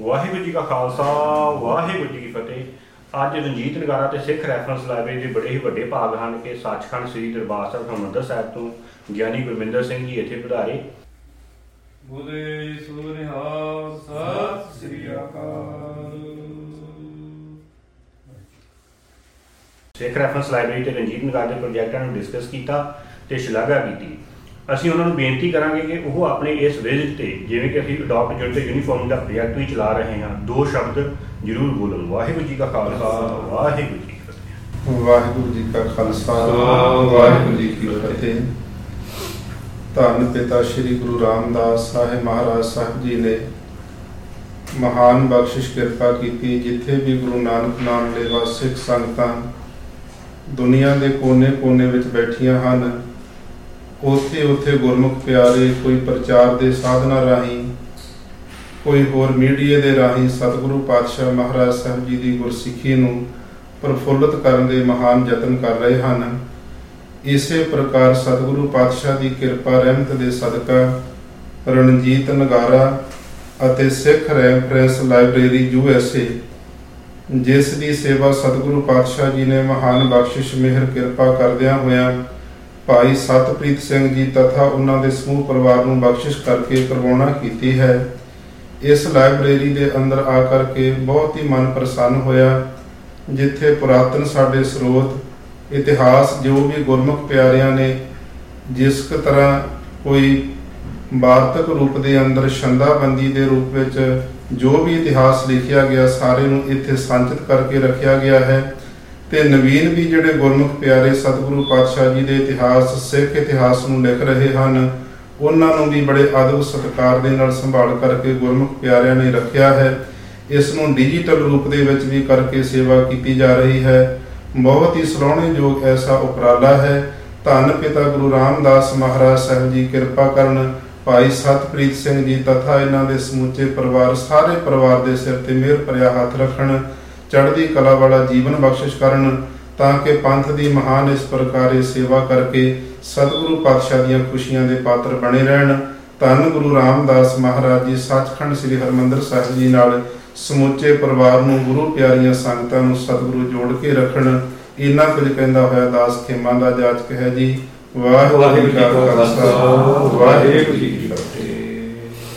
ਵਾਹਿਗੁਰੂ ਜੀ ਕਾ ਖਾਲਸਾ ਵਾਹਿਗੁਰੂ ਜੀ ਕੀ ਫਤਿਹ। ਅੱਜ ਰਣਜੀਤ ਨਗਾਰਾ ਤੇ ਸਿੱਖ ਰੈਫਰੈਂਸ ਲਾਇਬ੍ਰੇਰੀ ਦੇ ਬੜੇ ਹੀ ਵੱਡੇ ਭਾਗ ਹਨ। ਕਿ ਸੱਚਖੰਡ ਸ੍ਰੀ ਦਰਬਾਰ ਸਾਹਿਬ ਹਰਿਮੰਦਰ ਸਾਹਿਬ ਤੋਂ ਗਿਆਨੀ ਗੁਰਮਿੰਦਰ ਸਿੰਘ ਜੀ ਇੱਥੇ ਪਧਾਰੇ। ਬੋਲੇ ਸੋਨਿਹਾਲ ਸਤਿ ਸ੍ਰੀ ਅਕਾਲ। ਸਿੱਖ ਰੈਫਰੈਂਸ ਲਾਇਬ੍ਰੇਰੀ ਤੇ ਰਣਜੀਤ ਨਗਾਰਾ ਦੇ ਪ੍ਰੋਜੈਕਟਾਂ ਨੂੰ ਡਿਸਕਸ ਕੀਤਾ ਤੇ ਸ਼ਲਾਘਾ ਕੀਤੀ। ਅਸੀਂ ਉਹਨਾਂ ਨੂੰ ਬੇਨਤੀ ਕਰਾਂਗੇ ਕਿ ਉਹ ਆਪਣੇ ਇਸ ਵਿਜ਼ਿਟ ਤੇ ਜਿਵੇਂ ਕਿ ਅਸੀਂ ਅਡਾਪਟ ਯੂਨਿਟ ਤੇ ਯੂਨੀਫਾਰਮ ਦਾ ਪ੍ਰੋਜੈਕਟ ਵੀ ਚਲਾ ਰਹੇ ਹਾਂ ਦੋ ਸ਼ਬਦ ਜ਼ਰੂਰ ਬੋਲਣ। ਵਾਹਿਗੁਰੂ ਜੀ ਕਾ ਖਾਲਸਾ ਵਾਹਿਗੁਰੂ ਜੀ ਕੀ ਫਤਿਹ। ਵਾਹਿਗੁਰੂ ਜੀ ਕਾ ਖਾਲਸਾ ਵਾਹਿਗੁਰੂ ਜੀ ਕੀ ਫਤਿਹ। ਧੰਨ ਪਿਤਾ ਸ੍ਰੀ ਗੁਰੂ ਰਾਮਦਾਸ ਸਾਹਿਬ ਮਹਾਰਾਜ ਸਾਹਿਬ ਜੀ ਨੇ ਮਹਾਨ ਬਖਸ਼ਿਸ਼ ਕਿਰਪਾ ਕੀਤੀ ਜਿੱਥੇ ਵੀ ਗੁਰੂ ਨਾਨਕ ਨਾਮ ਲੈਵਾ ਸਿੱਖ ਸੰਗਤਾਂ ਦੁਨੀਆ ਦੇ ਕੋਨੇ-ਕੋਨੇ ਵਿੱਚ ਬੈਠੀਆਂ ਹਨ ਉੱਥੇ ਉੱਥੇ ਗੁਰਮੁਖ ਪਿਆਰੇ ਕੋਈ ਪ੍ਰਚਾਰ ਦੇ ਸਾਧਨਾ ਰਾਹੀਂ, ਕੋਈ ਹੋਰ ਮੀਡੀਆ ਦੇ ਰਾਹੀਂ ਸਤਿਗੁਰੂ ਪਾਤਸ਼ਾਹ ਮਹਾਰਾਜ ਸਾਹਿਬ ਜੀ ਦੀ ਗੁਰਸਿੱਖੀ ਨੂੰ ਪ੍ਰਫੁੱਲਤ ਕਰਨ ਦੇ ਮਹਾਨ ਯਤਨ ਕਰ ਰਹੇ ਹਨ। ਇਸੇ ਪ੍ਰਕਾਰ ਸਤਿਗੁਰੂ ਪਾਤਸ਼ਾਹ ਦੀ ਕਿਰਪਾ ਰਹਿਮਤ ਦੇ ਸਦਕਾ ਰਣਜੀਤ ਨਗਾਰਾ ਅਤੇ Sikh reference library U S A, ਜਿਸ ਦੀ ਸੇਵਾ ਸਤਿਗੁਰੂ ਪਾਤਸ਼ਾਹ ਜੀ ਨੇ ਮਹਾਨ ਬਖਸ਼ਿਸ਼ ਮਿਹਰ ਕਿਰਪਾ ਕਰਦਿਆਂ ਹੋਇਆਂ ਭਾਈ ਸਤਪ੍ਰੀਤ ਸਿੰਘ ਜੀ ਤਥਾ ਉਹਨਾਂ ਦੇ ਸਮੂਹ ਪਰਿਵਾਰ ਨੂੰ ਬਖਸ਼ਿਸ਼ ਕਰਕੇ ਕਰਵਾਉਣਾ ਕੀਤੀ ਹੈ। ਇਸ ਲਾਇਬ੍ਰੇਰੀ ਦੇ ਅੰਦਰ ਆ ਕਰਕੇ ਬਹੁਤ ਹੀ ਮਨ ਪ੍ਰਸੰਨ ਹੋਇਆ, ਜਿੱਥੇ ਪੁਰਾਤਨ ਸਾਡੇ ਸਰੋਤ, ਇਤਿਹਾਸ ਜੋ ਵੀ ਗੁਰਮੁਖ ਪਿਆਰਿਆਂ ਨੇ ਜਿਸ ਕ ਤਰ੍ਹਾਂ ਕੋਈ ਵਾਰਤਕ ਰੂਪ ਦੇ ਅੰਦਰ ਛੰਦਾਬੰਦੀ ਦੇ ਰੂਪ ਵਿੱਚ ਜੋ ਵੀ ਇਤਿਹਾਸ ਲਿਖਿਆ ਗਿਆ, ਸਾਰੇ ਨੂੰ ਇੱਥੇ ਸੰਚਿਤ ਕਰਕੇ ਰੱਖਿਆ ਗਿਆ ਹੈ। ਤੇ ਨਵੀਨ ਵੀ ਜਿਹੜੇ ਗੁਰਮੁਖ ਪਿਆਰੇ ਸਤਿਗੁਰੂ ਪਾਤਸ਼ਾਹ ਜੀ ਦੇ ਇਤਿਹਾਸ, ਸਿੱਖ ਇਤਿਹਾਸ ਨੂੰ ਲਿਖ ਰਹੇ ਹਨ, ਉਹਨਾਂ ਨੂੰ ਵੀ ਬੜੇ ਅਦਬ ਸਤਿਕਾਰ ਦੇ ਨਾਲ ਸੰਭਾਲ ਕਰਕੇ ਗੁਰਮੁਖ ਪਿਆਰਿਆਂ ਨੇ ਰੱਖਿਆ ਹੈ। ਇਸ ਨੂੰ ਡਿਜੀਟਲ ਰੂਪ ਦੇ ਵਿੱਚ ਵੀ ਕਰਕੇ ਸੇਵਾ ਕੀਤੀ ਜਾ ਰਹੀ ਹੈ। ਬਹੁਤ ਹੀ ਸਰਾਹਣਯੋਗ ਐਸਾ ਉਪਰਾਲਾ ਹੈ। ਧੰਨ ਪਿਤਾ ਗੁਰੂ ਰਾਮਦਾਸ ਮਹਾਰਾਜ ਸਾਹਿਬ ਜੀ, ਕਿਰਪਾ ਕਰਨ ਭਾਈ ਸਤਪ੍ਰੀਤ ਸਿੰਘ ਜੀ ਤਥਾ ਇਹਨਾਂ ਦੇ ਸਮੁੱਚੇ ਪਰਿਵਾਰ, ਸਾਰੇ ਪਰਿਵਾਰ ਦੇ ਸਿਰ ਤੇ ਮਿਹਰ ਭਰਿਆ ਹੱਥ ਰੱਖਣ। ਚੜ੍ਹਦੀ ਕਲਾ ਵਾਲਾ ਜੀਵਨ ਬਖਸ਼ਿਸ਼ ਕਰਨ ਤਾਂ ਕਿ ਪੰਥ ਦੀ ਮਹਾਨ ਇਸ ਪ੍ਰਕਾਰੇ ਸੇਵਾ ਕਰਕੇ ਸਤਿਗੁਰੂ ਪਾਤਸ਼ਾਹ ਦੀਆਂ ਖੁਸ਼ੀਆਂ ਦੇ ਪਾਤਰ ਬਣੇ ਰਹਿਣ। ਧੰਨ ਗੁਰੂ ਰਾਮਦਾਸ ਮਹਾਰਾਜ ਜੀ ਸੱਚਖੰਡ ਸ੍ਰੀ ਹਰਮੰਦਰ ਸਾਹਿਬ ਜੀ ਨਾਲ ਸਮੁੱਚੇ ਪਰਿਵਾਰ ਨੂੰ, ਗੁਰੂ ਪਿਆਰੀਆਂ ਸੰਗਤਾਂ ਨੂੰ ਸਤਿਗੁਰੂ ਜੋੜ ਕੇ ਰੱਖਣ। ਇੰਨਾ ਕੁਝ ਕਹਿੰਦਾ ਹੋਇਆ ਦਾਸ ਖੇਮਾਂ ਦਾ ਜਾਚਕ ਹੈ ਜੀ। ਵਾਹਿਗੁਰੂ ਜੀ ਕਾ ਖਾਲਸਾ। ਵਾਹਿਗੁਰੂ ਜੀ ਕੀ ਫਤਿਹ।